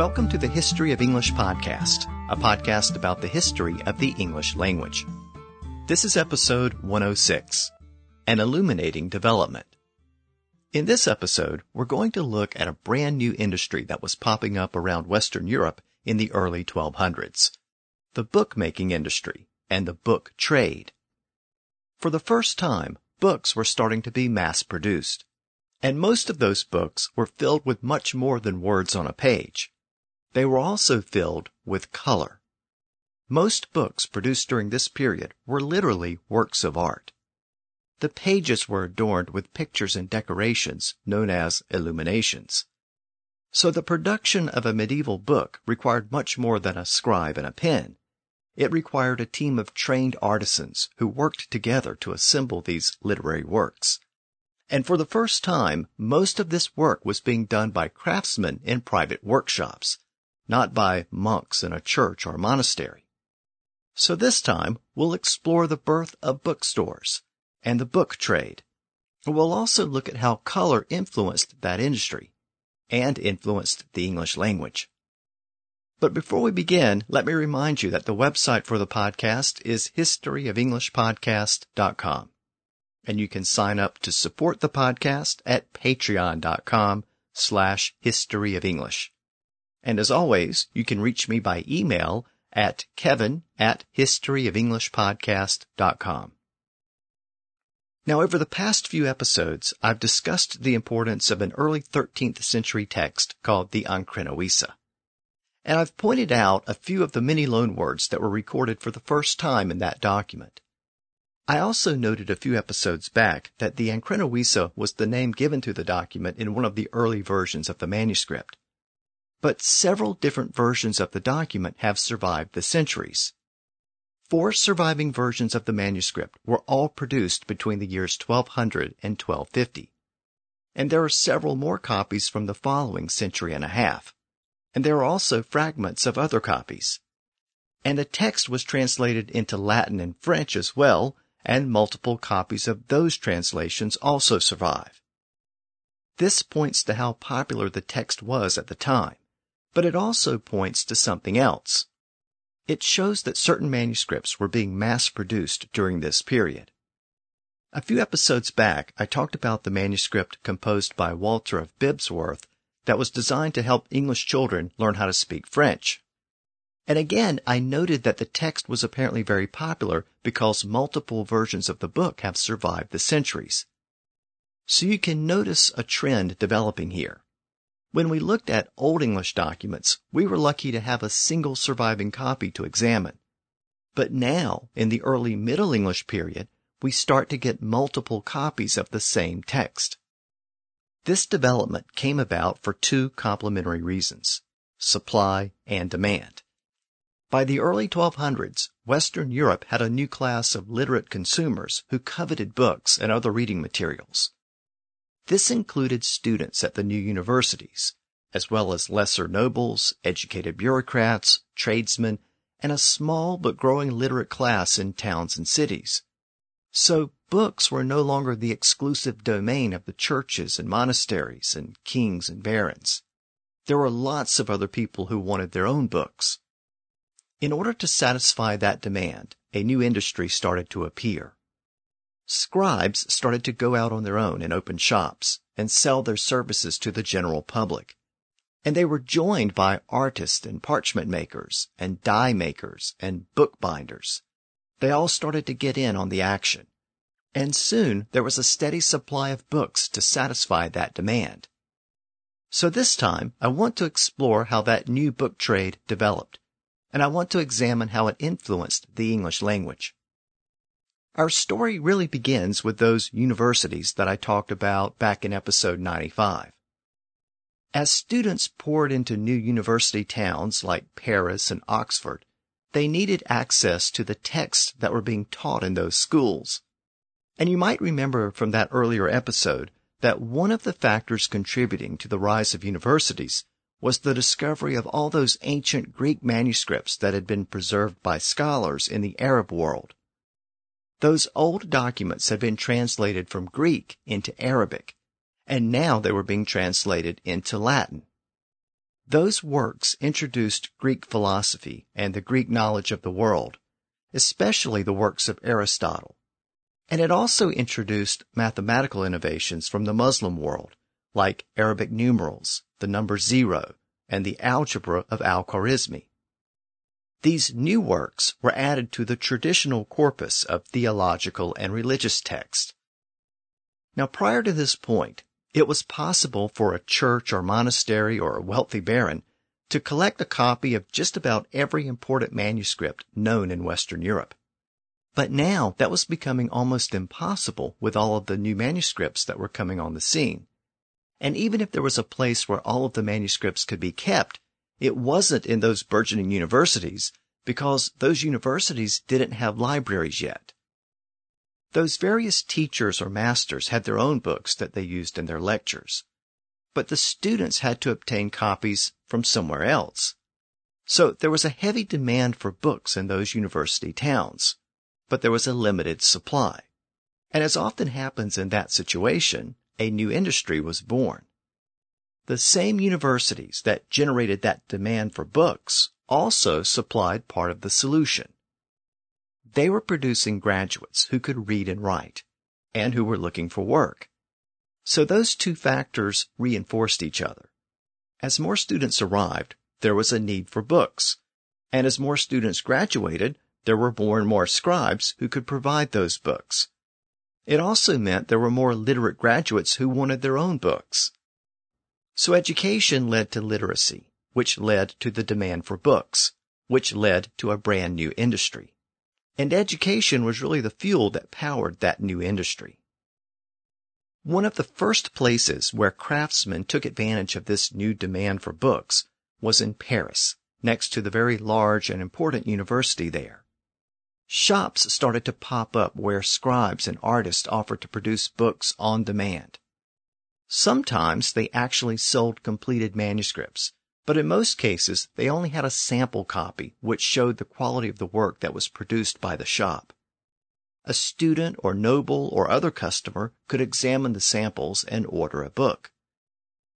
Welcome to the History of English podcast, a podcast about the history of the English language. This is episode 106, An Illuminating Development. In this episode, we're going to look at a brand new industry that was popping up around Western Europe in the early 1200s. The bookmaking industry and the book trade. For the first time, books were starting to be mass produced. And most of those books were filled with much more than words on a page. They were also filled with color. Most books produced during this period were literally works of art. The pages were adorned with pictures and decorations known as illuminations. So the production of a medieval book required much more than a scribe and a pen. It required a team of trained artisans who worked together to assemble these literary works. And for the first time, most of this work was being done by craftsmen in private workshops not by monks in a church or monastery. So this time we'll explore the birth of bookstores and the book trade. We'll also look at how color influenced that industry and influenced the English language. But before we begin, let me remind you that the website for the podcast is historyofenglishpodcast.com. And you can sign up to support the podcast at patreon.com slash history of English. And as always, you can reach me by email at kevin at historyofenglishpodcast.com. Now, over the past few episodes, I've discussed the importance of an early 13th century text called the Ancrene Wisse. And I've pointed out a few of the many loanwords that were recorded for the first time in that document. I also noted a few episodes back that the Ancrene Wisse was the name given to the document in one of the early versions of the manuscript but several different versions of the document have survived the centuries. Four surviving versions of the manuscript were all produced between the years 1200 and 1250. And there are several more copies from the following century and a half. And there are also fragments of other copies. And a text was translated into Latin and French as well, and multiple copies of those translations also survive. This points to how popular the text was at the time but it also points to something else. It shows that certain manuscripts were being mass produced during this period. A few episodes back, I talked about the manuscript composed by Walter of Bibbesworth that was designed to help English children learn how to speak French. And again, I noted that the text was apparently very popular because multiple versions of the book have survived the centuries. So you can notice a trend developing here. When we looked at Old English documents, we were lucky to have a single surviving copy to examine. But now, in the early Middle English period, we start to get multiple copies of the same text. This development came about for two complementary reasons, supply and demand. By the early 1200s, Western Europe had a new class of literate consumers who coveted books and other reading materials. This included students at the new universities, as well as lesser nobles, educated bureaucrats, tradesmen, and a small but growing literate class in towns and cities. So books were no longer the exclusive domain of the churches and monasteries and kings and barons. There were lots of other people who wanted their own books. In order to satisfy that demand, a new industry started to appear. Scribes started to go out on their own and open shops and sell their services to the general public. And they were joined by artists and parchment makers and die makers and bookbinders. They all started to get in on the action. And soon there was a steady supply of books to satisfy that demand. So this time I want to explore how that new book trade developed, and I want to examine how it influenced the English language. Our story really begins with those universities that I talked about back in episode 95. As students poured into new university towns like Paris and Oxford, they needed access to the texts that were being taught in those schools. And you might remember from that earlier episode that one of the factors contributing to the rise of universities was the discovery of all those ancient Greek manuscripts that had been preserved by scholars in the Arab world. Those old documents had been translated from Greek into Arabic, and now they were being translated into Latin. Those works introduced Greek philosophy and the Greek knowledge of the world, especially the works of Aristotle. And it also introduced mathematical innovations from the Muslim world, like Arabic numerals, the number zero, and the algebra of Al-Khwarizmi. These new works were added to the traditional corpus of theological and religious texts. Now prior to this point, it was possible for a church or monastery or a wealthy baron to collect a copy of just about every important manuscript known in Western Europe. But now that was becoming almost impossible with all of the new manuscripts that were coming on the scene. And even if there was a place where all of the manuscripts could be kept, it wasn't in those burgeoning universities because those universities didn't have libraries yet. Those various teachers or masters had their own books that they used in their lectures, but the students had to obtain copies from somewhere else. So there was a heavy demand for books in those university towns, but there was a limited supply. And as often happens in that situation, a new industry was born. The same universities that generated that demand for books also supplied part of the solution. They were producing graduates who could read and write, and who were looking for work. So those two factors reinforced each other. As more students arrived, there was a need for books. And as more students graduated, there were more and more scribes who could provide those books. It also meant there were more literate graduates who wanted their own books. So education led to literacy, which led to the demand for books, which led to a brand new industry. And education was really the fuel that powered that new industry. One of the first places where craftsmen took advantage of this new demand for books was in Paris, next to the very large and important university there. Shops started to pop up where scribes and artists offered to produce books on demand. Sometimes they actually sold completed manuscripts, but in most cases they only had a sample copy which showed the quality of the work that was produced by the shop. A student or noble or other customer could examine the samples and order a book.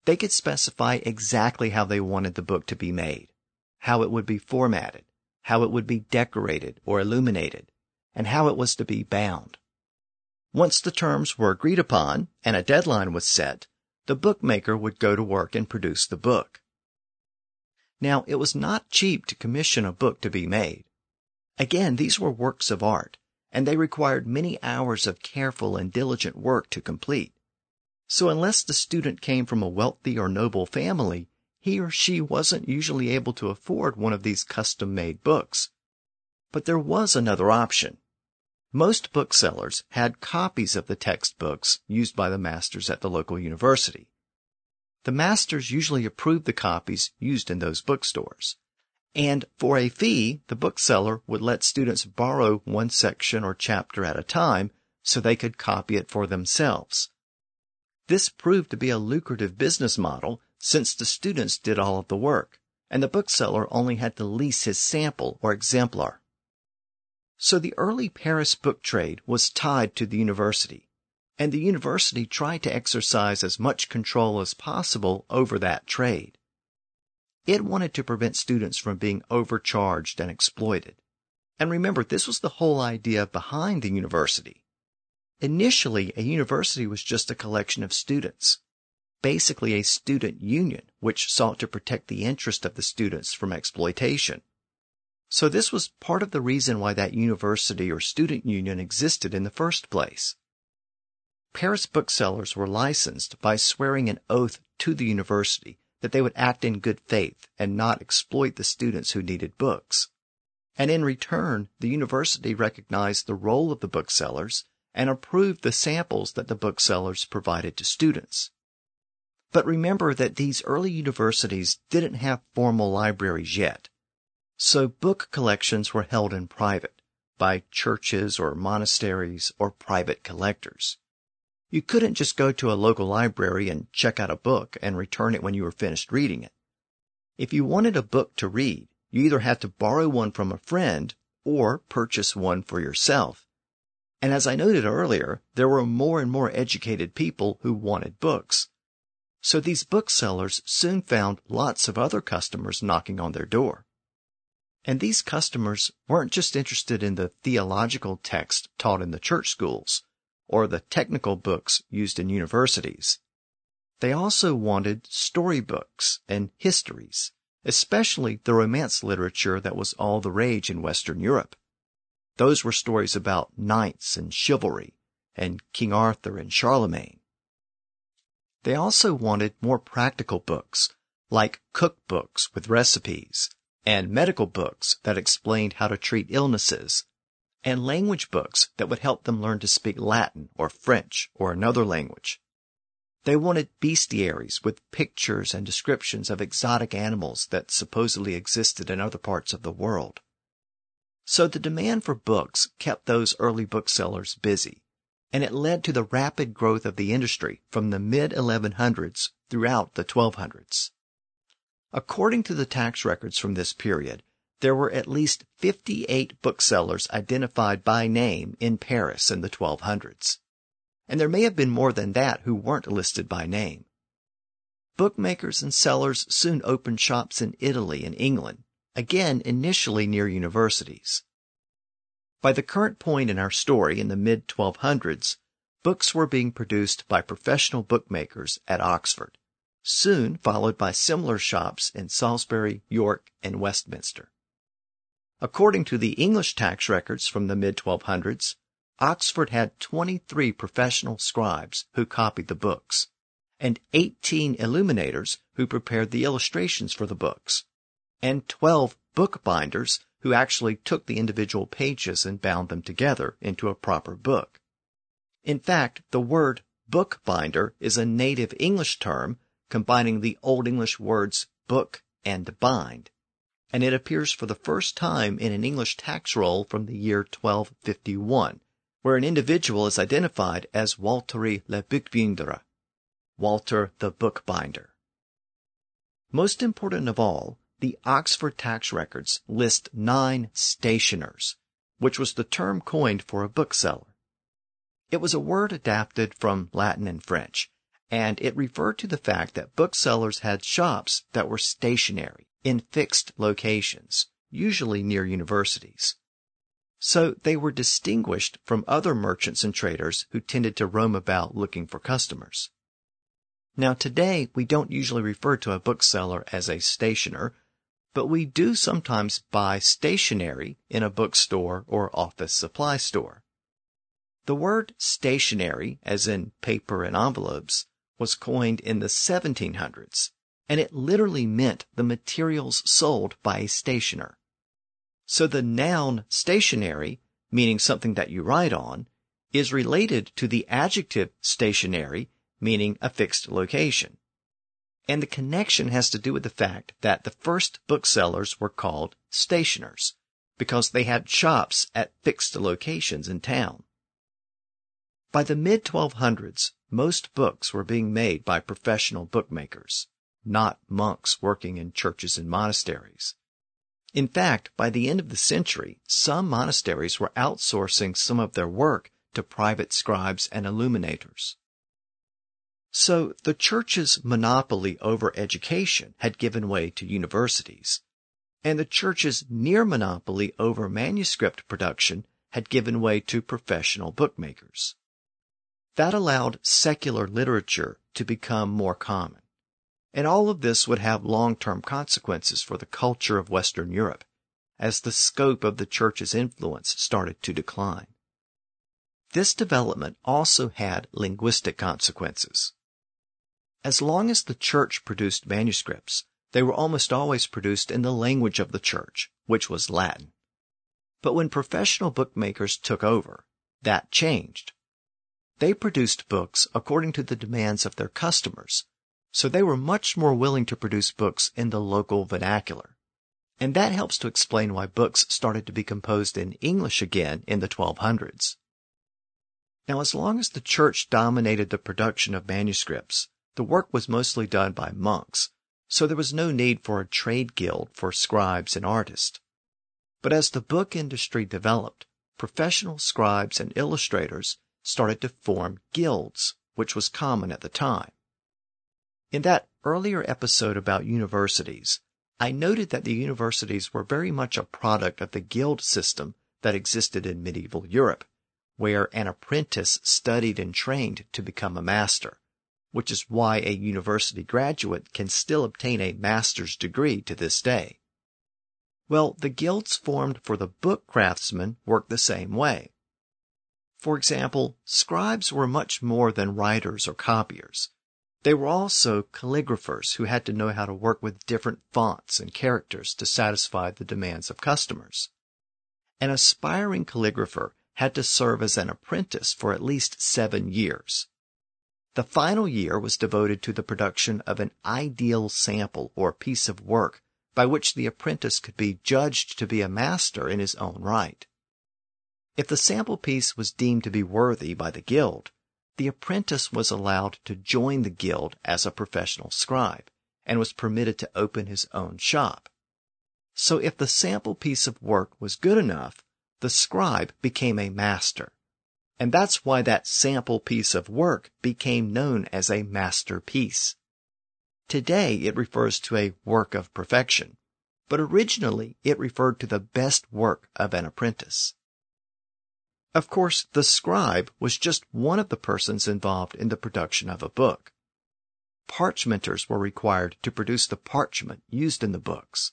They could specify exactly how they wanted the book to be made, how it would be formatted, how it would be decorated or illuminated, and how it was to be bound. Once the terms were agreed upon and a deadline was set, the bookmaker would go to work and produce the book. Now, it was not cheap to commission a book to be made. Again, these were works of art, and they required many hours of careful and diligent work to complete. So unless the student came from a wealthy or noble family, he or she wasn't usually able to afford one of these custom-made books. But there was another option. Most booksellers had copies of the textbooks used by the masters at the local university. The masters usually approved the copies used in those bookstores. And for a fee, the bookseller would let students borrow one section or chapter at a time so they could copy it for themselves. This proved to be a lucrative business model since the students did all of the work, and the bookseller only had to lease his sample or exemplar. So the early Paris book trade was tied to the university, and the university tried to exercise as much control as possible over that trade. It wanted to prevent students from being overcharged and exploited. And remember, this was the whole idea behind the university. Initially, a university was just a collection of students basically a student union which sought to protect the interest of the students from exploitation. So this was part of the reason why that university or student union existed in the first place. Paris booksellers were licensed by swearing an oath to the university that they would act in good faith and not exploit the students who needed books. And in return, the university recognized the role of the booksellers and approved the samples that the booksellers provided to students. But remember that these early universities didn't have formal libraries yet. So book collections were held in private by churches or monasteries or private collectors. You couldn't just go to a local library and check out a book and return it when you were finished reading it. If you wanted a book to read, you either had to borrow one from a friend or purchase one for yourself. And as I noted earlier, there were more and more educated people who wanted books. So these booksellers soon found lots of other customers knocking on their door. And these customers weren't just interested in the theological text taught in the church schools or the technical books used in universities. They also wanted storybooks and histories, especially the romance literature that was all the rage in Western Europe. Those were stories about knights and chivalry and King Arthur and Charlemagne. They also wanted more practical books, like cookbooks with recipes and medical books that explained how to treat illnesses, and language books that would help them learn to speak Latin or French or another language. They wanted bestiaries with pictures and descriptions of exotic animals that supposedly existed in other parts of the world. So the demand for books kept those early booksellers busy, and it led to the rapid growth of the industry from the mid 1100s throughout the 1200s. According to the tax records from this period, there were at least 58 booksellers identified by name in Paris in the 1200s. And there may have been more than that who weren't listed by name. Bookmakers and sellers soon opened shops in Italy and England, again initially near universities. By the current point in our story in the mid 1200s, books were being produced by professional bookmakers at Oxford soon followed by similar shops in Salisbury, York, and Westminster. According to the English tax records from the mid 1200s, Oxford had 23 professional scribes who copied the books, and 18 illuminators who prepared the illustrations for the books, and 12 bookbinders who actually took the individual pages and bound them together into a proper book. In fact, the word bookbinder is a native English term combining the Old English words book and bind, and it appears for the first time in an English tax roll from the year 1251, where an individual is identified as Walter le Boekbinder, Walter the Bookbinder. Most important of all, the Oxford tax records list nine stationers, which was the term coined for a bookseller. It was a word adapted from Latin and French, and it referred to the fact that booksellers had shops that were stationary in fixed locations, usually near universities. So they were distinguished from other merchants and traders who tended to roam about looking for customers. Now today we don't usually refer to a bookseller as a stationer, but we do sometimes buy stationery in a bookstore or office supply store. The word stationery, as in paper and envelopes, was coined in the 1700s, and it literally meant the materials sold by a stationer. So the noun stationary, meaning something that you write on, is related to the adjective stationary, meaning a fixed location. And the connection has to do with the fact that the first booksellers were called stationers because they had shops at fixed locations in town. By the mid 1200s, most books were being made by professional bookmakers, not monks working in churches and monasteries. In fact, by the end of the century, some monasteries were outsourcing some of their work to private scribes and illuminators. So the church's monopoly over education had given way to universities, and the church's near monopoly over manuscript production had given way to professional bookmakers. That allowed secular literature to become more common. And all of this would have long-term consequences for the culture of Western Europe as the scope of the church's influence started to decline. This development also had linguistic consequences. As long as the church produced manuscripts, they were almost always produced in the language of the church, which was Latin. But when professional bookmakers took over, that changed they produced books according to the demands of their customers, so they were much more willing to produce books in the local vernacular. And that helps to explain why books started to be composed in English again in the 1200s. Now, as long as the church dominated the production of manuscripts, the work was mostly done by monks, so there was no need for a trade guild for scribes and artists. But as the book industry developed, professional scribes and illustrators started to form guilds, which was common at the time. In that earlier episode about universities, I noted that the universities were very much a product of the guild system that existed in medieval Europe, where an apprentice studied and trained to become a master, which is why a university graduate can still obtain a master's degree to this day. Well, the guilds formed for the book craftsmen worked the same way. For example, scribes were much more than writers or copiers. They were also calligraphers who had to know how to work with different fonts and characters to satisfy the demands of customers. An aspiring calligrapher had to serve as an apprentice for at least seven years. The final year was devoted to the production of an ideal sample or piece of work by which the apprentice could be judged to be a master in his own right. If the sample piece was deemed to be worthy by the guild, the apprentice was allowed to join the guild as a professional scribe and was permitted to open his own shop. So if the sample piece of work was good enough, the scribe became a master. And that's why that sample piece of work became known as a masterpiece. Today it refers to a work of perfection, but originally it referred to the best work of an apprentice. Of course, the scribe was just one of the persons involved in the production of a book. Parchmenters were required to produce the parchment used in the books.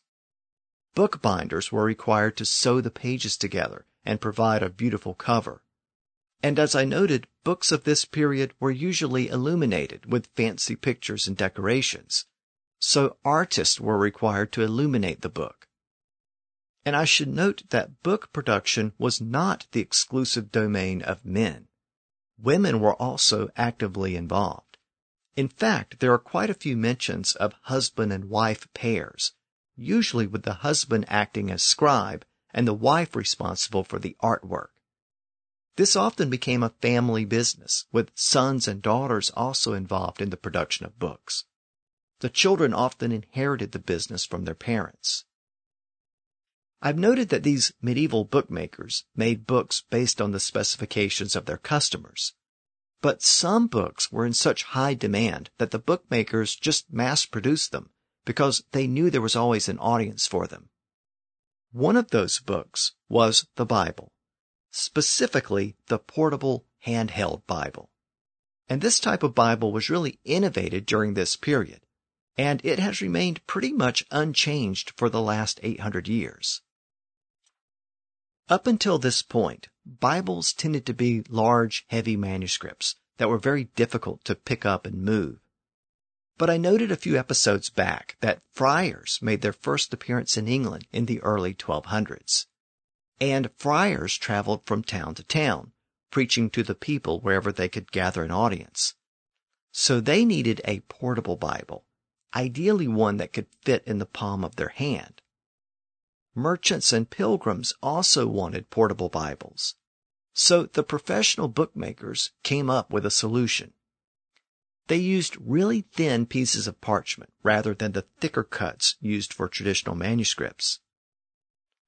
Bookbinders were required to sew the pages together and provide a beautiful cover. And as I noted, books of this period were usually illuminated with fancy pictures and decorations. So artists were required to illuminate the book. And I should note that book production was not the exclusive domain of men. Women were also actively involved. In fact, there are quite a few mentions of husband and wife pairs, usually with the husband acting as scribe and the wife responsible for the artwork. This often became a family business, with sons and daughters also involved in the production of books. The children often inherited the business from their parents. I've noted that these medieval bookmakers made books based on the specifications of their customers. But some books were in such high demand that the bookmakers just mass produced them because they knew there was always an audience for them. One of those books was the Bible, specifically the portable handheld Bible. And this type of Bible was really innovated during this period, and it has remained pretty much unchanged for the last 800 years. Up until this point, Bibles tended to be large, heavy manuscripts that were very difficult to pick up and move. But I noted a few episodes back that friars made their first appearance in England in the early 1200s. And friars traveled from town to town, preaching to the people wherever they could gather an audience. So they needed a portable Bible, ideally one that could fit in the palm of their hand merchants and pilgrims also wanted portable Bibles. So the professional bookmakers came up with a solution. They used really thin pieces of parchment rather than the thicker cuts used for traditional manuscripts.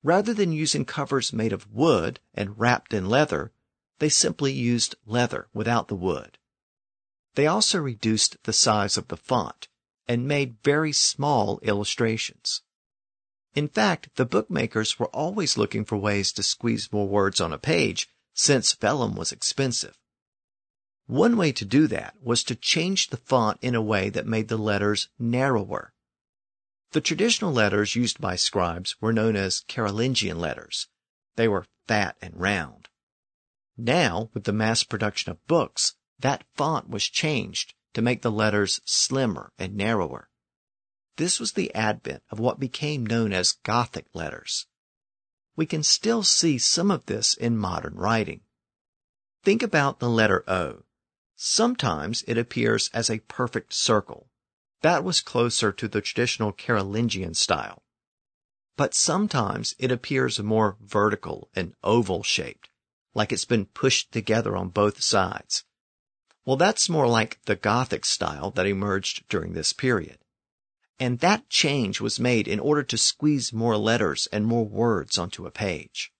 Rather than using covers made of wood and wrapped in leather, they simply used leather without the wood. They also reduced the size of the font and made very small illustrations. In fact, the bookmakers were always looking for ways to squeeze more words on a page since vellum was expensive. One way to do that was to change the font in a way that made the letters narrower. The traditional letters used by scribes were known as Carolingian letters. They were fat and round. Now, with the mass production of books, that font was changed to make the letters slimmer and narrower. This was the advent of what became known as Gothic letters. We can still see some of this in modern writing. Think about the letter O. Sometimes it appears as a perfect circle. That was closer to the traditional Carolingian style. But sometimes it appears more vertical and oval shaped, like it's been pushed together on both sides. Well, that's more like the Gothic style that emerged during this period. And that change was made in order to squeeze more letters and more words onto a page.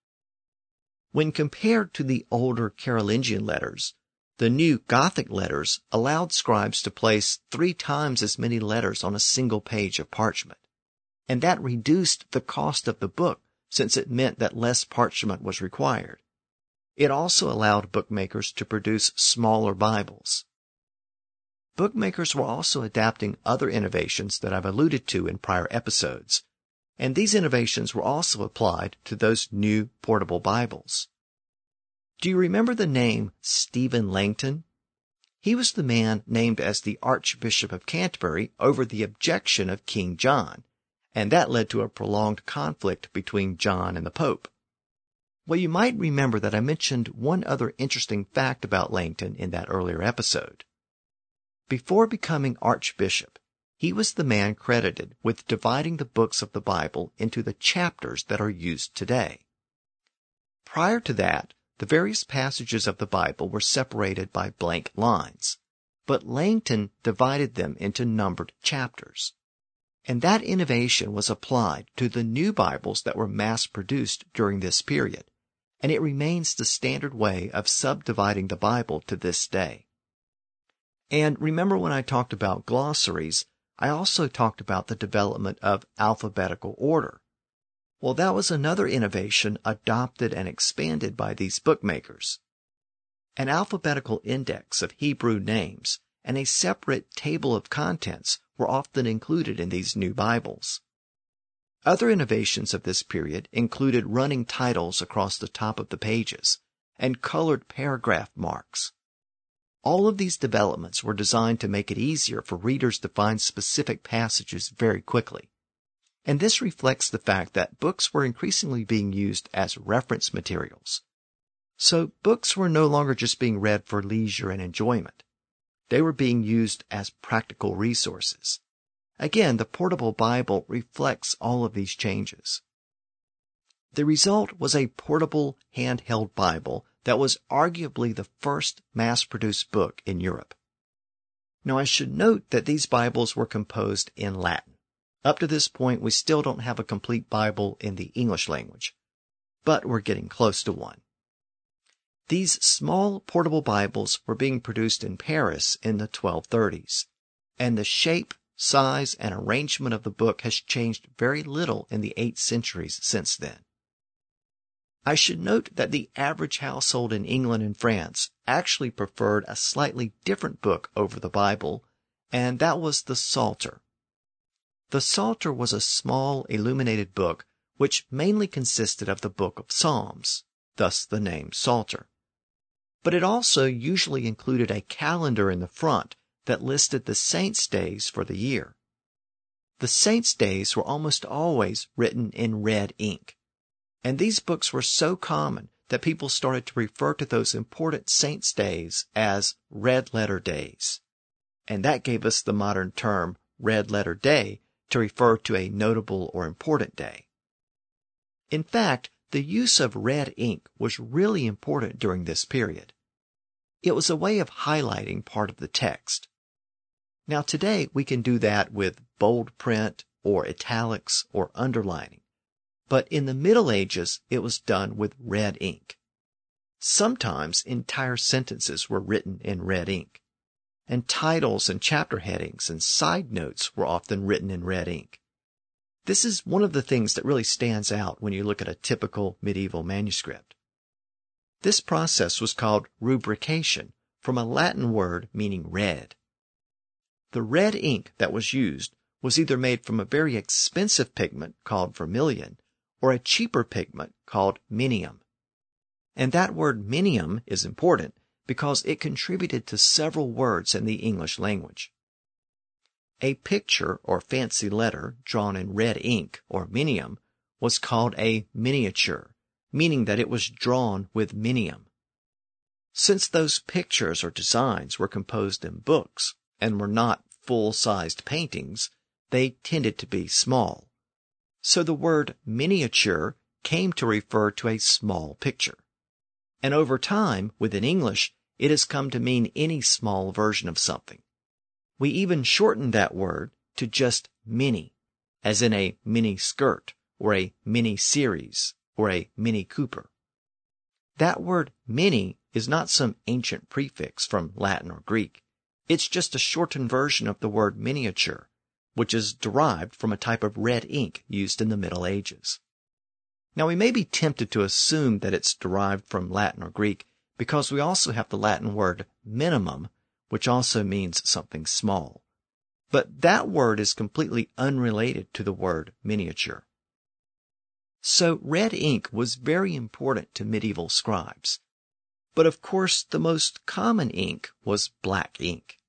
When compared to the older Carolingian letters, The new Gothic letters allowed scribes to place three times as many letters on a single page of parchment. And that reduced the cost of the book since it meant that less parchment was required. It also allowed bookmakers to produce smaller Bibles. Bookmakers were also adapting other innovations that I've alluded to in prior episodes, and these innovations were also applied to those new portable Bibles. Do you remember the name Stephen Langton? He was the man named as the Archbishop of Canterbury over the objection of King John, and that led to a prolonged conflict between John and the Pope. Well, you might remember that I mentioned one other interesting fact about Langton in that earlier episode. Before becoming Archbishop, he was the man credited with dividing the books of the Bible into the chapters that are used today. Prior to that, the various passages of the Bible were separated by blank lines, but Langton divided them into numbered chapters. And that innovation was applied to the new Bibles that were mass produced during this period and it remains the standard way of subdividing the Bible to this day. And remember when I talked about glossaries, I also talked about the development of alphabetical order. Well, that was another innovation adopted and expanded by these bookmakers. An alphabetical index of Hebrew names and a separate table of contents were often included in these new Bibles. Other innovations of this period included running titles across the top of the pages and colored paragraph marks. All of these developments were designed to make it easier for readers to find specific passages very quickly. And this reflects the fact that books were increasingly being used as reference materials. So books were no longer just being read for leisure and enjoyment. They were being used as practical resources. Again, the portable Bible reflects all of these changes. The result was a portable handheld Bible that was arguably the first mass-produced book in Europe. Now I should note that these Bibles were composed in Latin. Up to this point, we still don't have a complete Bible in the English language, but we're getting close to one. These small portable Bibles were being produced in Paris in the 1230s, and the shape, size, and arrangement of the book has changed very little in the eight centuries since then. I should note that the average household in England and France actually preferred a slightly different book over the Bible, and that was the Psalter. The Psalter was a small illuminated book which mainly consisted of the book of Psalms, thus the name Psalter. But it also usually included a calendar in the front that listed the saints' days for the year. The saints' days were almost always written in red ink. And these books were so common that people started to refer to those important saints' days as red letter days. And that gave us the modern term red letter day to refer to a notable or important day. In fact, the use of red ink was really important during this period. It was a way of highlighting part of the text. Now today we can do that with bold print or italics or underlining. But in the Middle Ages, it was done with red ink. Sometimes entire sentences were written in red ink. And titles and chapter headings and side notes were often written in red ink. This is one of the things that really stands out when you look at a typical medieval manuscript. This process was called rubrication from a Latin word meaning red. The red ink that was used was either made from a very expensive pigment called vermilion or a cheaper pigment called minium. And that word minium is important because it contributed to several words in the English language. A picture or fancy letter drawn in red ink or minium was called a miniature, meaning that it was drawn with minium. Since those pictures or designs were composed in books, and were not full-sized paintings, they tended to be small. So the word miniature came to refer to a small picture. And over time, within English, it has come to mean any small version of something. We even shortened that word to just mini, as in a mini skirt, or a mini series, or a mini Cooper. That word mini is not some ancient prefix from Latin or Greek. It's just a shortened version of the word miniature, which is derived from a type of red ink used in the Middle Ages. Now we may be tempted to assume that it's derived from Latin or Greek because we also have the Latin word minimum, which also means something small. But that word is completely unrelated to the word miniature. So red ink was very important to medieval scribes. But of course, the most common ink was black ink.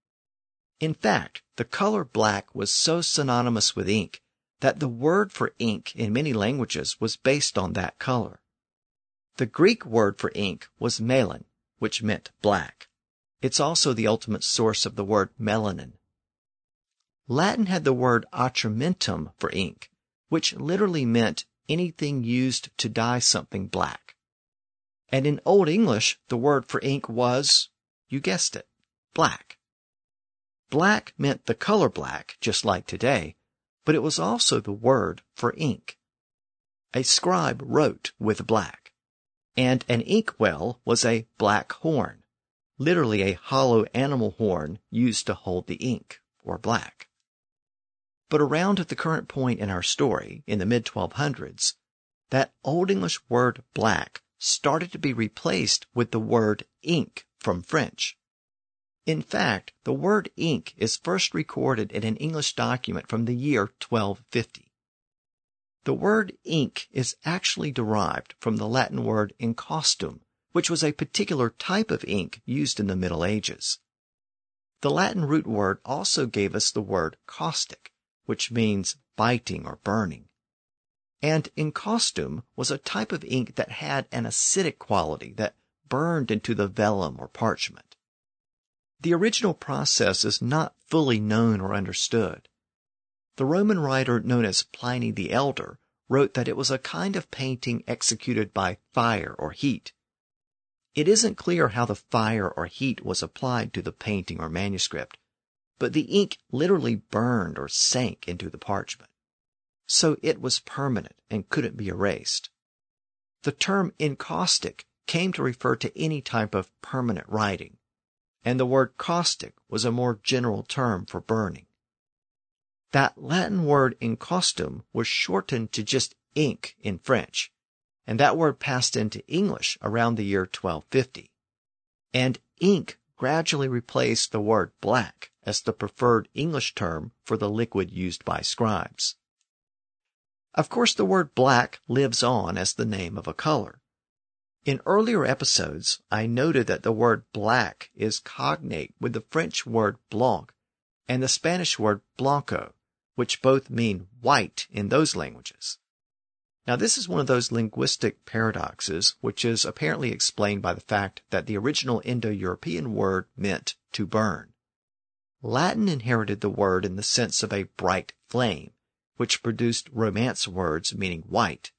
In fact, the color black was so synonymous with ink that the word for ink in many languages was based on that color. The Greek word for ink was melan, which meant black. It's also the ultimate source of the word melanin. Latin had the word atramentum for ink, which literally meant anything used to dye something black. And in Old English, the word for ink was, you guessed it, black. Black meant the color black, just like today, but it was also the word for ink. A scribe wrote with black, and an inkwell was a black horn, literally a hollow animal horn used to hold the ink, or black. But around the current point in our story, in the mid 1200s, that Old English word black started to be replaced with the word ink from French. In fact, the word ink is first recorded in an English document from the year 1250. The word ink is actually derived from the Latin word encaustum, which was a particular type of ink used in the Middle Ages. The Latin root word also gave us the word caustic, which means biting or burning. And encaustum was a type of ink that had an acidic quality that burned into the vellum or parchment. The original process is not fully known or understood. The Roman writer known as Pliny the Elder wrote that it was a kind of painting executed by fire or heat. It isn't clear how the fire or heat was applied to the painting or manuscript, but the ink literally burned or sank into the parchment. So it was permanent and couldn't be erased. The term encaustic came to refer to any type of permanent writing and the word caustic was a more general term for burning. That Latin word encaustum was shortened to just ink in French, and that word passed into English around the year 1250. And ink gradually replaced the word black as the preferred English term for the liquid used by scribes. Of course, the word black lives on as the name of a color. In earlier episodes, I noted that the word black is cognate with the French word blanc and the Spanish word blanco, which both mean white in those languages. Now, this is one of those linguistic paradoxes which is apparently explained by the fact that the original Indo-European word meant to burn. Latin inherited the word in the sense of a bright flame, which produced Romance words meaning white,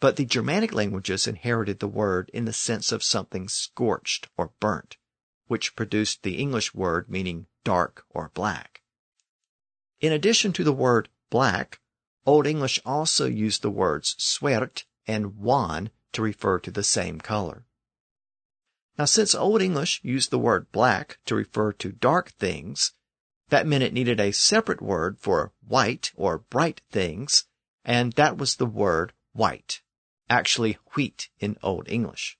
but the Germanic languages inherited the word in the sense of something scorched or burnt, which produced the English word meaning dark or black. In addition to the word black, Old English also used the words sweart and wan to refer to the same color. Now, since Old English used the word black to refer to dark things, that meant it needed a separate word for white or bright things, and that was the word white actually wheat in Old English.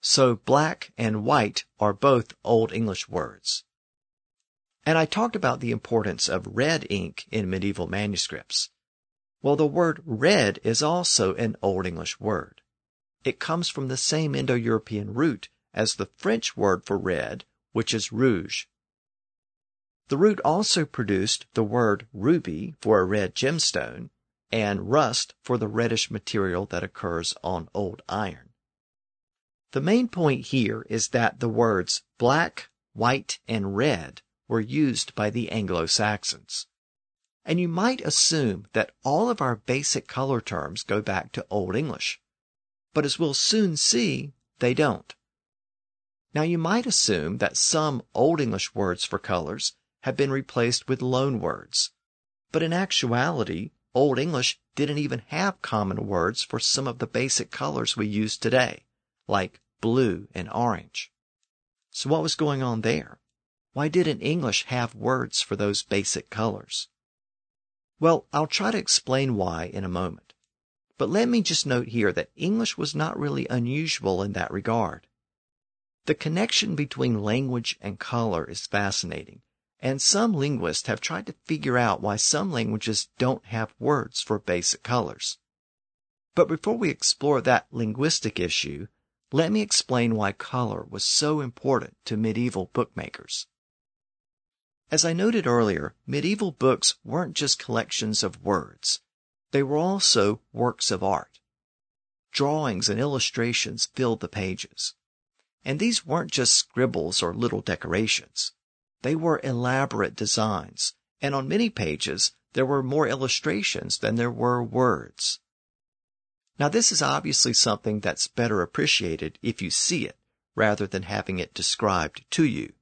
So black and white are both Old English words. And I talked about the importance of red ink in medieval manuscripts. Well, the word red is also an Old English word. It comes from the same Indo-European root as the French word for red, which is rouge. The root also produced the word ruby for a red gemstone and rust for the reddish material that occurs on old iron. The main point here is that the words black, white, and red were used by the Anglo-Saxons. And you might assume that all of our basic color terms go back to Old English. But as we'll soon see, they don't. Now you might assume that some Old English words for colors have been replaced with loan words. But in actuality, Old English didn't even have common words for some of the basic colors we use today, like blue and orange. So what was going on there? Why didn't English have words for those basic colors? Well, I'll try to explain why in a moment. But let me just note here that English was not really unusual in that regard. The connection between language and color is fascinating, and some linguists have tried to figure out why some languages don't have words for basic colors. But before we explore that linguistic issue, let me explain why color was so important to medieval bookmakers. As I noted earlier, medieval books weren't just collections of words. They were also works of art. Drawings and illustrations filled the pages. And these weren't just scribbles or little decorations. They were elaborate designs, and on many pages there were more illustrations than there were words. Now this is obviously something that's better appreciated if you see it, rather than having it described to you.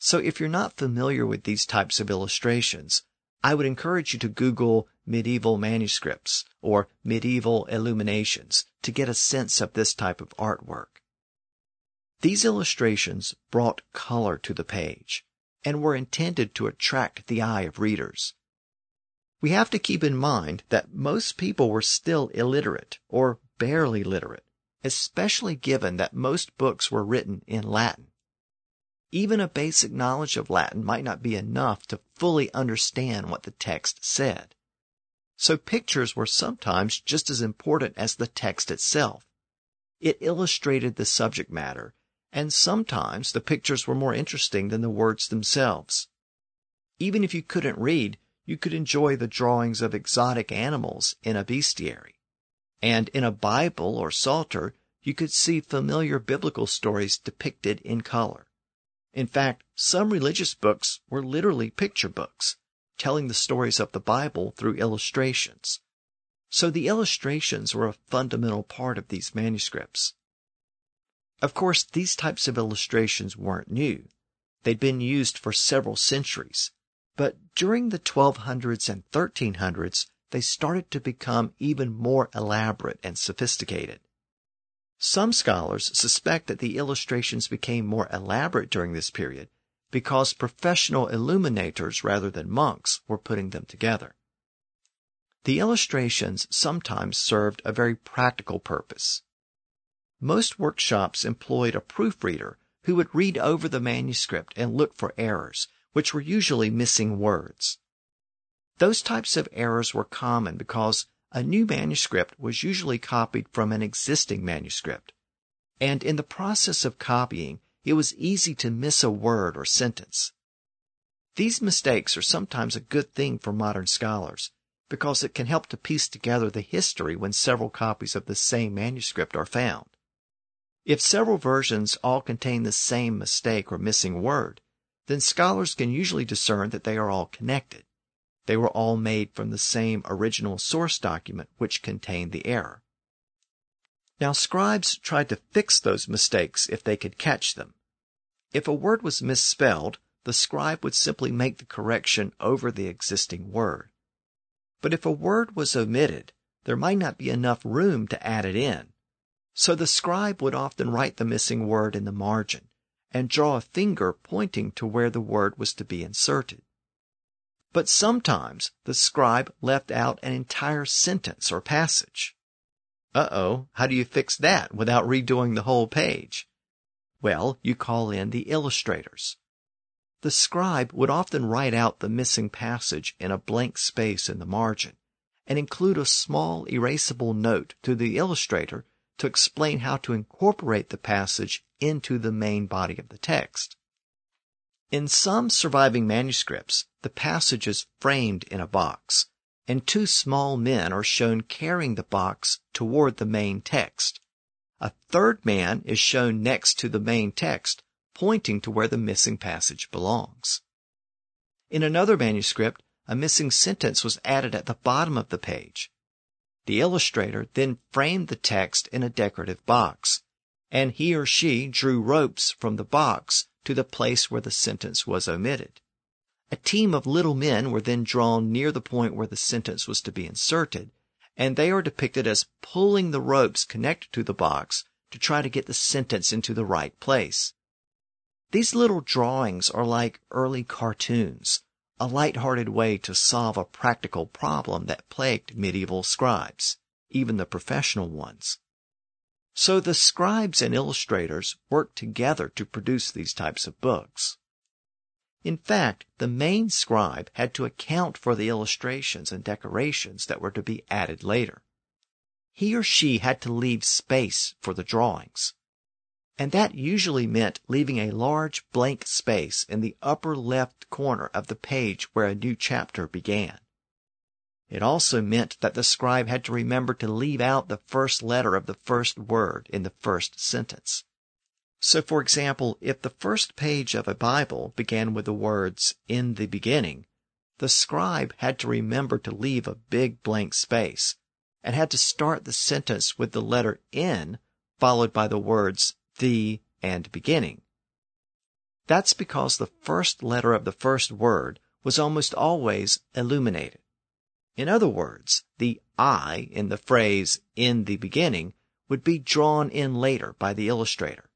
So if you're not familiar with these types of illustrations, I would encourage you to Google medieval manuscripts or medieval illuminations to get a sense of this type of artwork. These illustrations brought color to the page and were intended to attract the eye of readers. We have to keep in mind that most people were still illiterate or barely literate, especially given that most books were written in Latin. Even a basic knowledge of Latin might not be enough to fully understand what the text said. So pictures were sometimes just as important as the text itself. It illustrated the subject matter, and sometimes the pictures were more interesting than the words themselves. Even if you couldn't read, you could enjoy the drawings of exotic animals in a bestiary. And in a Bible or Psalter, you could see familiar biblical stories depicted in color. In fact, some religious books were literally picture books, telling the stories of the Bible through illustrations. So the illustrations were a fundamental part of these manuscripts. Of course, these types of illustrations weren't new. They'd been used for several centuries. But during the 1200s and 1300s, they started to become even more elaborate and sophisticated. Some scholars suspect that the illustrations became more elaborate during this period because professional illuminators rather than monks were putting them together. The illustrations sometimes served a very practical purpose. Most workshops employed a proofreader who would read over the manuscript and look for errors, which were usually missing words. Those types of errors were common because a new manuscript was usually copied from an existing manuscript. And in the process of copying, it was easy to miss a word or sentence. These mistakes are sometimes a good thing for modern scholars because it can help to piece together the history when several copies of the same manuscript are found. If several versions all contain the same mistake or missing word, then scholars can usually discern that they are all connected. They were all made from the same original source document which contained the error. Now scribes tried to fix those mistakes if they could catch them. If a word was misspelled, the scribe would simply make the correction over the existing word. But if a word was omitted, there might not be enough room to add it in. So the scribe would often write the missing word in the margin and draw a finger pointing to where the word was to be inserted. But sometimes the scribe left out an entire sentence or passage. Uh-oh, how do you fix that without redoing the whole page? Well, you call in the illustrators. The scribe would often write out the missing passage in a blank space in the margin and include a small erasable note to the illustrator to explain how to incorporate the passage into the main body of the text. In some surviving manuscripts, the passage is framed in a box, and two small men are shown carrying the box toward the main text. A third man is shown next to the main text, pointing to where the missing passage belongs. In another manuscript, a missing sentence was added at the bottom of the page. The illustrator then framed the text in a decorative box, and he or she drew ropes from the box to the place where the sentence was omitted. A team of little men were then drawn near the point where the sentence was to be inserted, and they are depicted as pulling the ropes connected to the box to try to get the sentence into the right place. These little drawings are like early cartoons, a light-hearted way to solve a practical problem that plagued medieval scribes, even the professional ones. So the scribes and illustrators worked together to produce these types of books. In fact, the main scribe had to account for the illustrations and decorations that were to be added later. He or she had to leave space for the drawings. And that usually meant leaving a large blank space in the upper left corner of the page where a new chapter began. It also meant that the scribe had to remember to leave out the first letter of the first word in the first sentence. So, for example, if the first page of a Bible began with the words, in the beginning, the scribe had to remember to leave a big blank space and had to start the sentence with the letter N followed by the words the and beginning. That's because the first letter of the first word was almost always illuminated. In other words, the I in the phrase in the beginning would be drawn in later by the illustrator.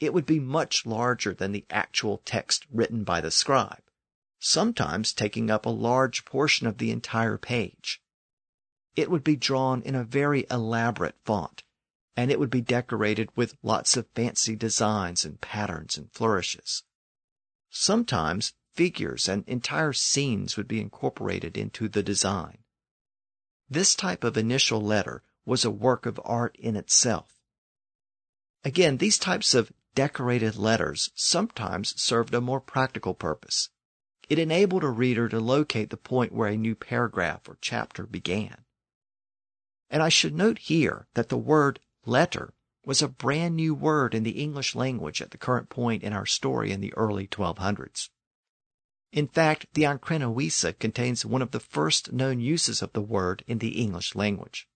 It would be much larger than the actual text written by the scribe, sometimes taking up a large portion of the entire page. It would be drawn in a very elaborate font, and it would be decorated with lots of fancy designs and patterns and flourishes. Sometimes figures and entire scenes would be incorporated into the design. This type of initial letter was a work of art in itself. Again, these types of decorated letters sometimes served a more practical purpose. It enabled a reader to locate the point where a new paragraph or chapter began. And I should note here that the word letter was a brand new word in the English language at the current point in our story in the early 1200s. In fact, the Ancrene contains one of the first known uses of the word in the English language.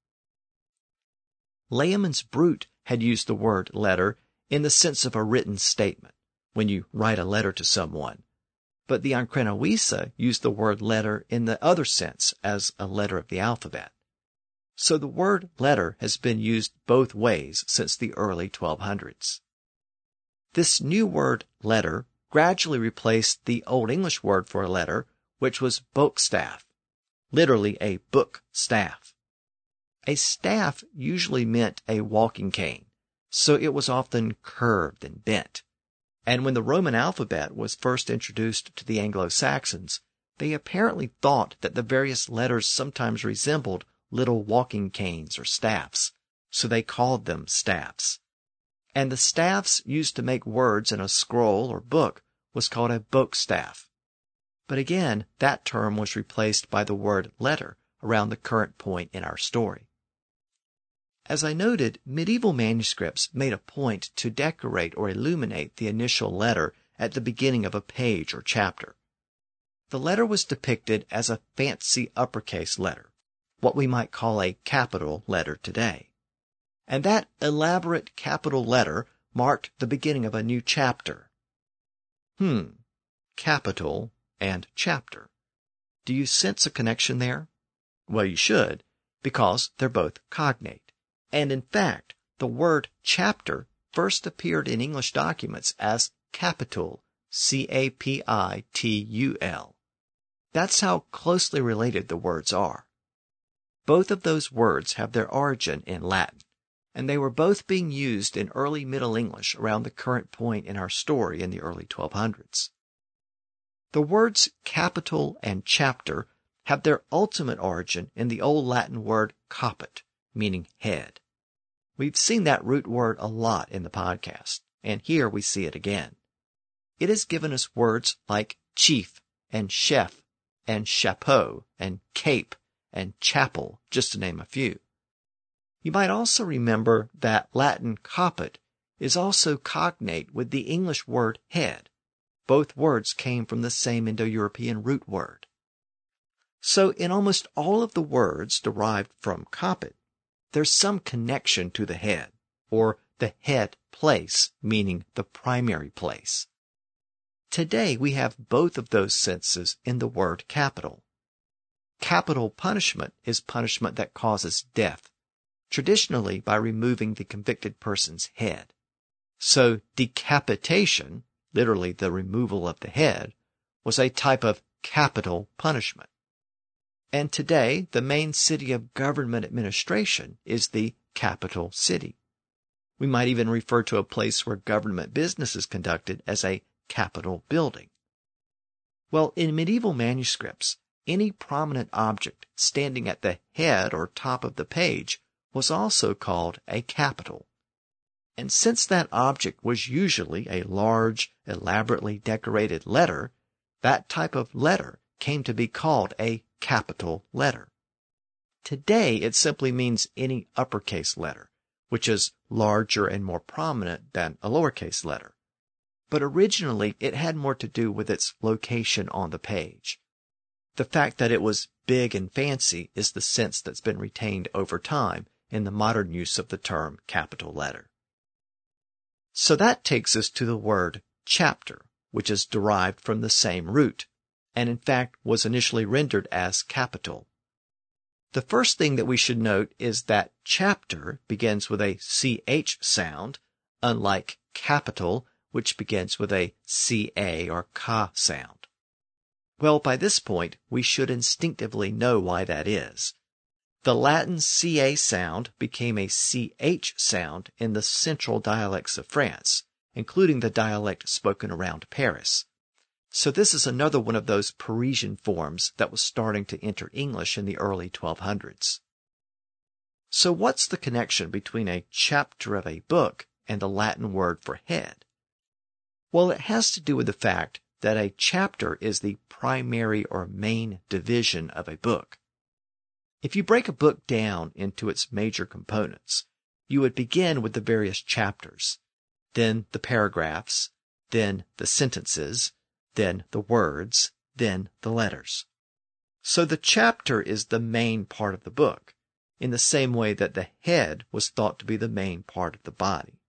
Layamon's Brut had used the word letter in the sense of a written statement, when you write a letter to someone. But the Ancrene used the word letter in the other sense as a letter of the alphabet. So the word letter has been used both ways since the early 1200s. This new word letter gradually replaced the Old English word for a letter, which was bokestaff, literally a book staff. A staff usually meant a walking cane, so it was often curved and bent. And when the Roman alphabet was first introduced to the Anglo-Saxons, they apparently thought that the various letters sometimes resembled little walking canes or staffs, so they called them staffs and the staffs used to make words in a scroll or book was called a bokestaff. But again, that term was replaced by the word letter around the current point in our story. As I noted, medieval manuscripts made a point to decorate or illuminate the initial letter at the beginning of a page or chapter. The letter was depicted as a fancy uppercase letter, what we might call a capital letter today and that elaborate capital letter marked the beginning of a new chapter. Hmm, capital and chapter. Do you sense a connection there? Well, you should, because they're both cognate. And in fact, the word chapter first appeared in English documents as capitul, C-A-P-I-T-U-L. That's how closely related the words are. Both of those words have their origin in Latin and they were both being used in early Middle English around the current point in our story in the early 1200s. The words capital and chapter have their ultimate origin in the old Latin word caput, meaning head. We've seen that root word a lot in the podcast, and here we see it again. It has given us words like chief and chef and chapeau and cape and chapel, just to name a few. You might also remember that Latin caput is also cognate with the English word head. Both words came from the same Indo-European root word. So in almost all of the words derived from caput, there's some connection to the head, or the head place, meaning the primary place. Today we have both of those senses in the word capital. Capital punishment is punishment that causes death, traditionally by removing the convicted person's head. So decapitation, literally the removal of the head, was a type of capital punishment. And today, the main city of government administration is the capital city. We might even refer to a place where government business is conducted as a capital building. Well, in medieval manuscripts, any prominent object standing at the head or top of the page was also called a capital. And since that object was usually a large, elaborately decorated letter, that type of letter came to be called a capital letter. Today, it simply means any uppercase letter, which is larger and more prominent than a lowercase letter. But originally, it had more to do with its location on the page. The fact that it was big and fancy is the sense that's been retained over time in the modern use of the term capitul letter. So that takes us to the word chapter, which is derived from the same root, and in fact was initially rendered as capital. The first thing that we should note is that chapter begins with a CH sound, unlike capital, which begins with a CA or Ka sound. Well, by this point, we should instinctively know why that is. The Latin CA sound became a CH sound in the central dialects of France, including the dialect spoken around Paris. So this is another one of those Parisian forms that was starting to enter English in the early 1200s. So what's the connection between a chapter of a book and the Latin word for head? Well, it has to do with the fact that a chapter is the primary or main division of a book. If you break a book down into its major components, you would begin with the various chapters, then the paragraphs, then the sentences, then the words, then the letters. So the chapter is the main part of the book, in the same way that the head was thought to be the main part of the body.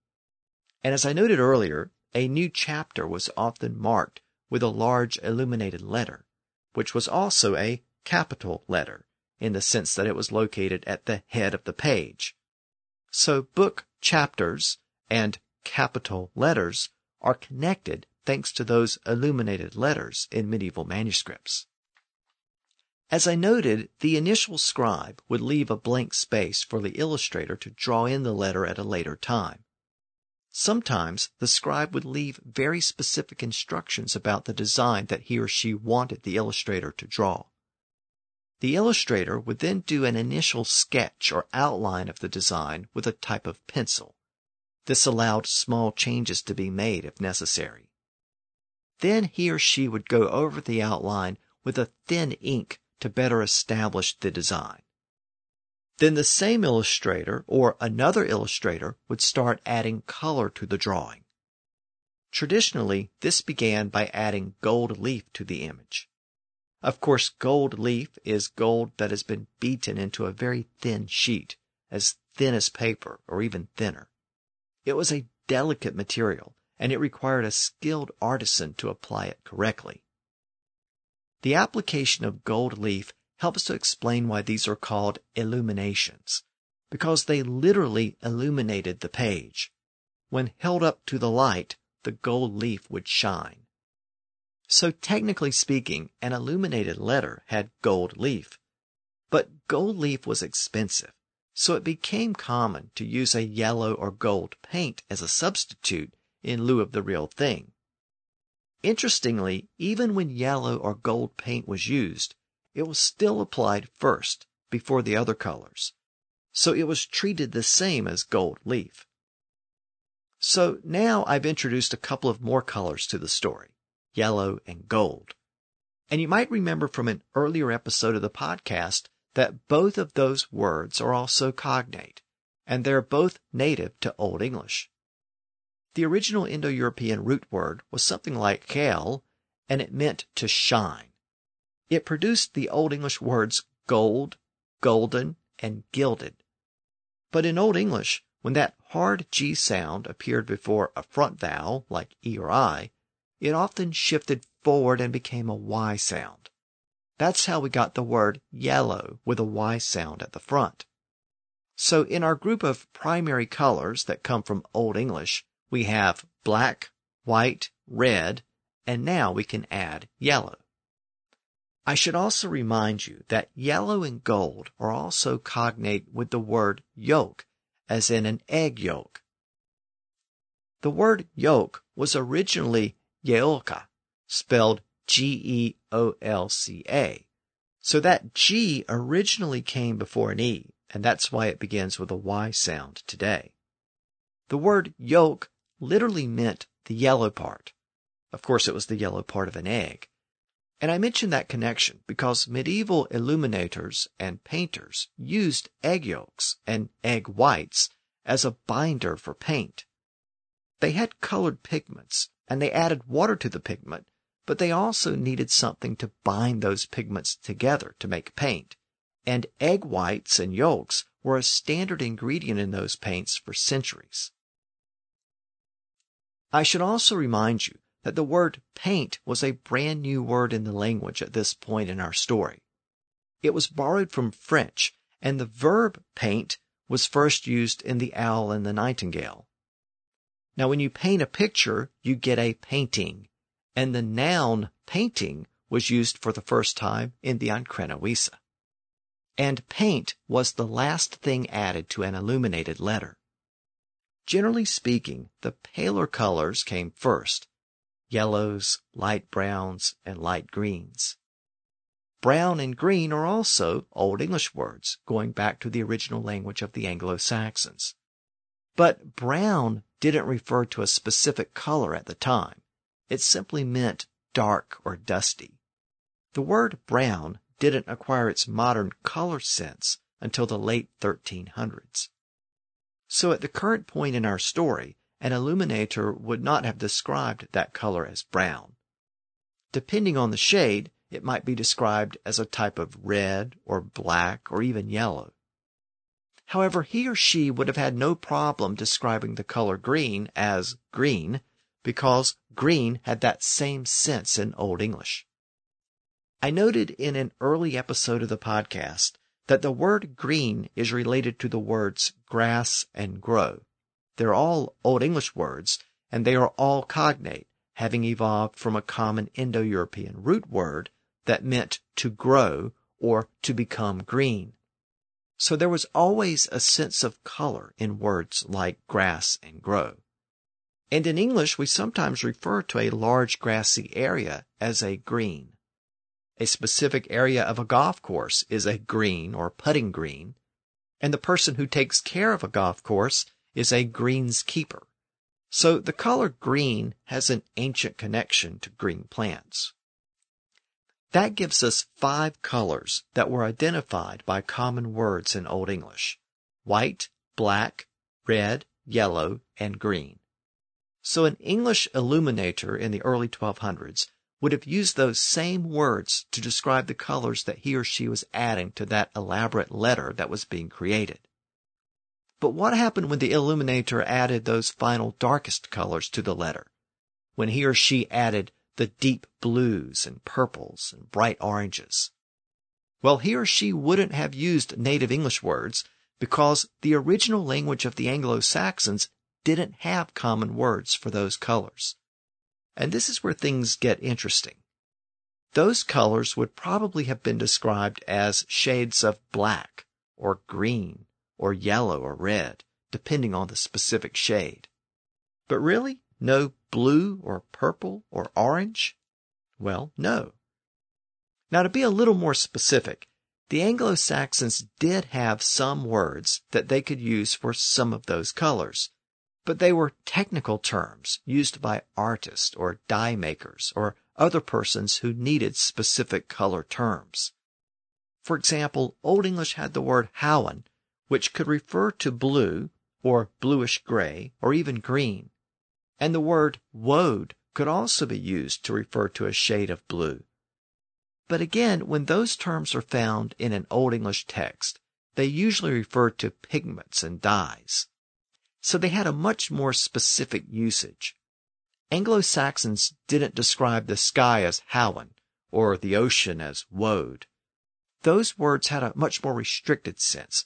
And as I noted earlier, a new chapter was often marked with a large illuminated letter, which was also a capital letter, in the sense that it was located at the head of the page. So book chapters and capital letters are connected thanks to those illuminated letters in medieval manuscripts. As I noted, the initial scribe would leave a blank space for the illustrator to draw in the letter at a later time. Sometimes the scribe would leave very specific instructions about the design that he or she wanted the illustrator to draw. The illustrator would then do an initial sketch or outline of the design with a type of pencil. This allowed small changes to be made if necessary. Then he or she would go over the outline with a thin ink to better establish the design. Then the same illustrator or another illustrator would start adding color to the drawing. Traditionally, this began by adding gold leaf to the image. Of course, gold leaf is gold that has been beaten into a very thin sheet, as thin as paper or even thinner. It was a delicate material and it required a skilled artisan to apply it correctly. The application of gold leaf helps to explain why these are called illuminations, because they literally illuminated the page. When held up to the light, the gold leaf would shine. So technically speaking, an illuminated letter had gold leaf. But gold leaf was expensive, so it became common to use a yellow or gold paint as a substitute in lieu of the real thing. Interestingly, even when yellow or gold paint was used, it was still applied first before the other colors. So it was treated the same as gold leaf. So now I've introduced a couple of more colors to the story, yellow and gold. And you might remember from an earlier episode of the podcast that both of those words are also cognate, and they're both native to Old English. The original Indo-European root word was something like "kel," and it meant to shine. It produced the Old English words gold, golden, and gilded. But in Old English, when that hard G sound appeared before a front vowel like E or I, it often shifted forward and became a Y sound. That's how we got the word yellow with a Y sound at the front. So in our group of primary colors that come from Old English, we have black, white, red, and now we can add yellow. I should also remind you that yellow and gold are also cognate with the word yolk, as in an egg yolk. The word yolk was originally geolca, spelled G-E-O-L-C-A. So that G originally came before an E, and that's why it begins with a Y sound today. The word yolk literally meant the yellow part. Of course, it was the yellow part of an egg. And I mention that connection because medieval illuminators and painters used egg yolks and egg whites as a binder for paint. They had colored pigments and they added water to the pigment, but they also needed something to bind those pigments together to make paint. And egg whites and yolks were a standard ingredient in those paints for centuries. I should also remind you that the word paint was a brand new word in the language at this point in our story. It was borrowed from French, and the verb paint was first used in The Owl and the Nightingale. Now, when you paint a picture, you get a painting, and the noun painting was used for the first time in the Ancrene Wisse. And paint was the last thing added to an illuminated letter. Generally speaking, the paler colors came first, yellows, light browns, and light greens. Brown and green are also Old English words, going back to the original language of the Anglo-Saxons. But brown didn't refer to a specific color at the time. It simply meant dark or dusty. The word brown didn't acquire its modern color sense until the late 1300s. So at the current point in our story, an illuminator would not have described that color as brown. Depending on the shade, it might be described as a type of red or black or even yellow. However, he or she would have had no problem describing the color green as green because green had that same sense in Old English. I noted in an early episode of the podcast that the word green is related to the words grass and grow. They're all Old English words, and they are all cognate, having evolved from a common Indo-European root word that meant to grow or to become green. So there was always a sense of color in words like grass and grow. And in English, we sometimes refer to a large grassy area as a green. A specific area of a golf course is a green or putting green, and the person who takes care of a golf course is a greenskeeper. So the color green has an ancient connection to green plants. That gives us five colors that were identified by common words in Old English. White, black, red, yellow, and green. So an English illuminator in the early 1200s would have used those same words to describe the colors that he or she was adding to that elaborate letter that was being created. But what happened when the illuminator added those final darkest colors to the letter? When he or she added the deep blues and purples and bright oranges? Well, he or she wouldn't have used native English words because the original language of the Anglo-Saxons didn't have common words for those colors. And this is where things get interesting. Those colors would probably have been described as shades of black or green or yellow or red, depending on the specific shade. But really, no blue or purple or orange? Well, no. Now, to be a little more specific, the Anglo-Saxons did have some words that they could use for some of those colors, but they were technical terms used by artists or dye makers or other persons who needed specific color terms. For example, Old English had the word howen, which could refer to blue or bluish gray or even green. And the word woad could also be used to refer to a shade of blue. But again, when those terms are found in an Old English text, they usually refer to pigments and dyes. So they had a much more specific usage. Anglo-Saxons didn't describe the sky as howan or the ocean as woad. Those words had a much more restricted sense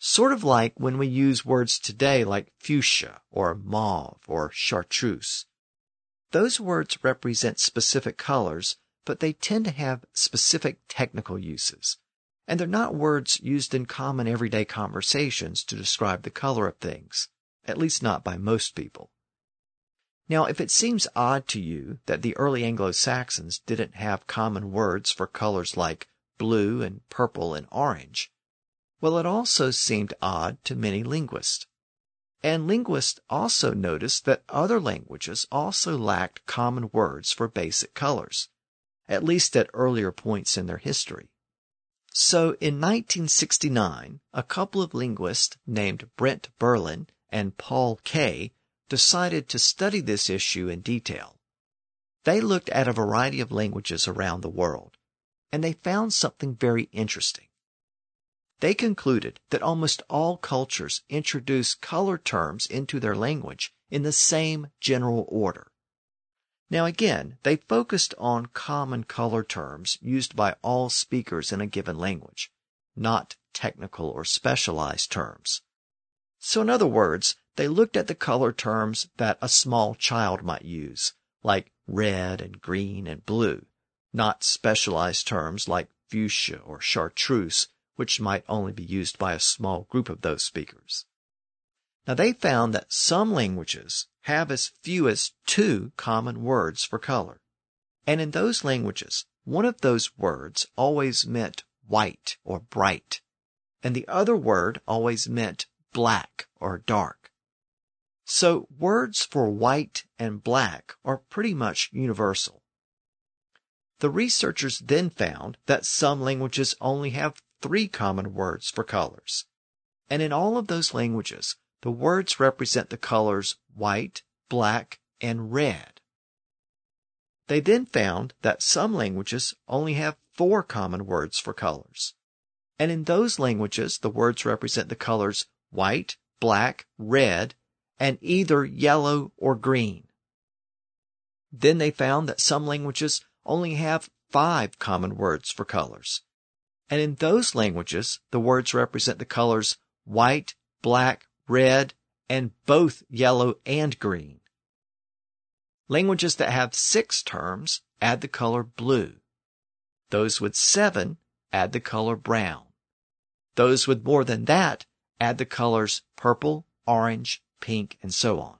Sort of like when we use words today like fuchsia or mauve or chartreuse. Those words represent specific colors, but they tend to have specific technical uses. And they're not words used in common everyday conversations to describe the color of things, at least not by most people. Now, if it seems odd to you that the early Anglo-Saxons didn't have common words for colors like blue and purple and orange, well, it also seemed odd to many linguists. And linguists also noticed that other languages also lacked common words for basic colors, at least at earlier points in their history. So in 1969, a couple of linguists named Brent Berlin and Paul Kay decided to study this issue in detail. They looked at a variety of languages around the world, and they found something very interesting. They concluded that almost all cultures introduce color terms into their language in the same general order. Now again, they focused on common color terms used by all speakers in a given language, not technical or specialized terms. So in other words, they looked at the color terms that a small child might use, like red and green and blue, not specialized terms like fuchsia or chartreuse, which might only be used by a small group of those speakers. Now they found that some languages have as few as two common words for color. And in those languages, one of those words always meant white or bright, and the other word always meant black or dark. So words for white and black are pretty much universal. The researchers then found that some languages only have three common words for colors. And in all of those languages, the words represent the colors white, black, and red. They then found that some languages only have four common words for colors. And in those languages, the words represent the colors white, black, red, and either yellow or green. Then they found that some languages only have five common words for colors. And in those languages, the words represent the colors white, black, red, and both yellow and green. Languages that have six terms add the color blue. Those with seven add the color brown. Those with more than that add the colors purple, orange, pink, and so on.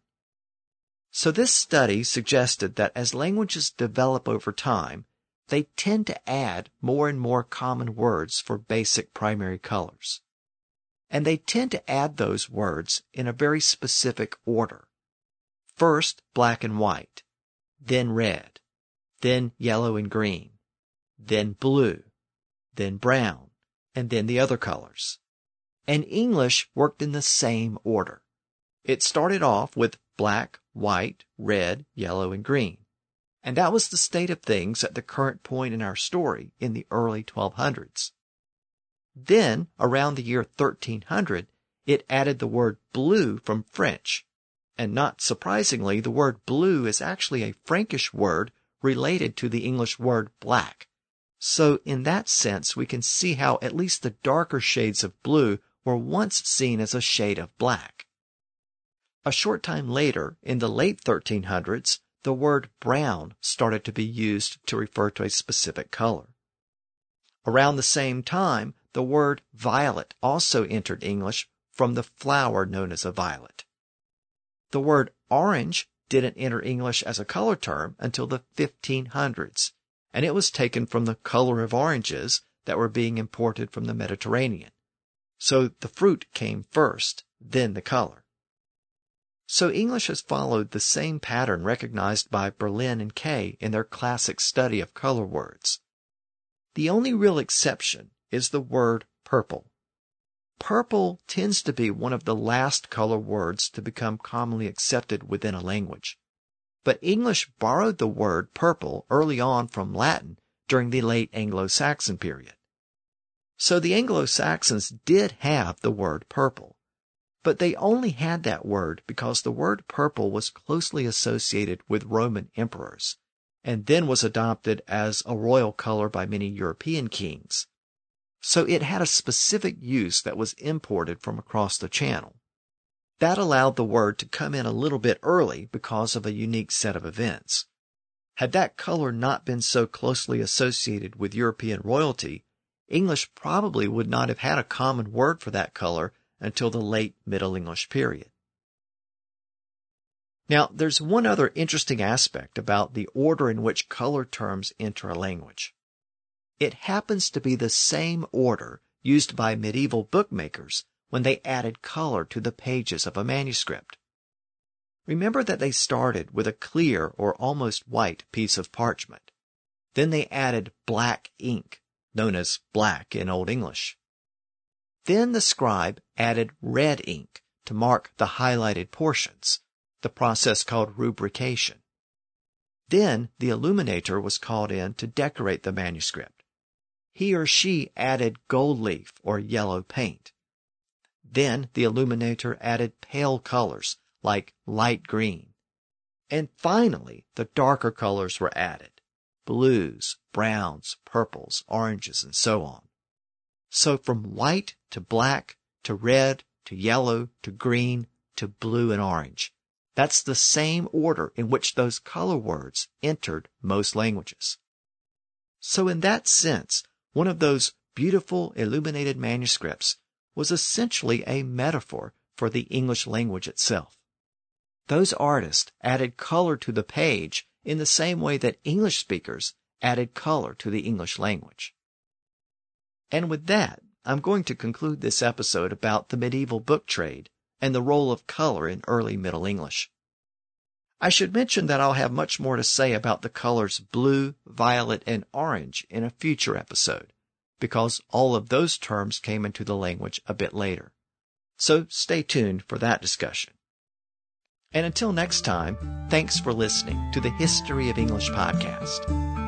So this study suggested that as languages develop over time, they tend to add more and more common words for basic primary colors. And they tend to add those words in a very specific order. First, black and white, then red, then yellow and green, then blue, then brown, and then the other colors. And English worked in the same order. It started off with black, white, red, yellow, and green. And that was the state of things at the current point in our story in the early 1200s. Then, around the year 1300, it added the word blue from French. And not surprisingly, the word blue is actually a Frankish word related to the English word black. So in that sense, we can see how at least the darker shades of blue were once seen as a shade of black. A short time later, in the late 1300s, the word brown started to be used to refer to a specific color. Around the same time, the word violet also entered English from the flower known as a violet. The word orange didn't enter English as a color term until the 1500s, and it was taken from the color of oranges that were being imported from the Mediterranean. So the fruit came first, then the color. So English has followed the same pattern recognized by Berlin and Kay in their classic study of color words. The only real exception is the word purple. Purple tends to be one of the last color words to become commonly accepted within a language. But English borrowed the word purple early on from Latin during the late Anglo-Saxon period. So the Anglo-Saxons did have the word purple. But they only had that word because the word purple was closely associated with Roman emperors, and then was adopted as a royal color by many European kings. so it had a specific use that was imported from across the channel. That allowed the word to come in a little bit early because of a unique set of events. Had that color not been so closely associated with European royalty, English probably would not have had a common word for that color until the late Middle English period. Now, there's one other interesting aspect about the order in which color terms enter a language. It happens to be the same order used by medieval bookmakers when they added color to the pages of a manuscript. Remember that they started with a clear or almost white piece of parchment. Then they added black ink, known as black in Old English. Then the scribe added red ink to mark the highlighted portions, the process called rubrication. Then the illuminator was called in to decorate the manuscript. He or she added gold leaf or yellow paint. Then the illuminator added pale colors like light green. And finally, the darker colors were added. Blues, browns, purples, oranges, and so on. So from white to black to red to yellow to green to blue and orange. That's the same order in which those color words entered most languages. So in that sense, one of those beautiful illuminated manuscripts was essentially a metaphor for the English language itself. Those artists added color to the page in the same way that English speakers added color to the English language. And with that, I'm going to conclude this episode about the medieval book trade and the role of color in early Middle English. I should mention that I'll have much more to say about the colors blue, violet, and orange in a future episode because all of those terms came into the language a bit later. So stay tuned for that discussion. And until next time, thanks for listening to the History of English podcast.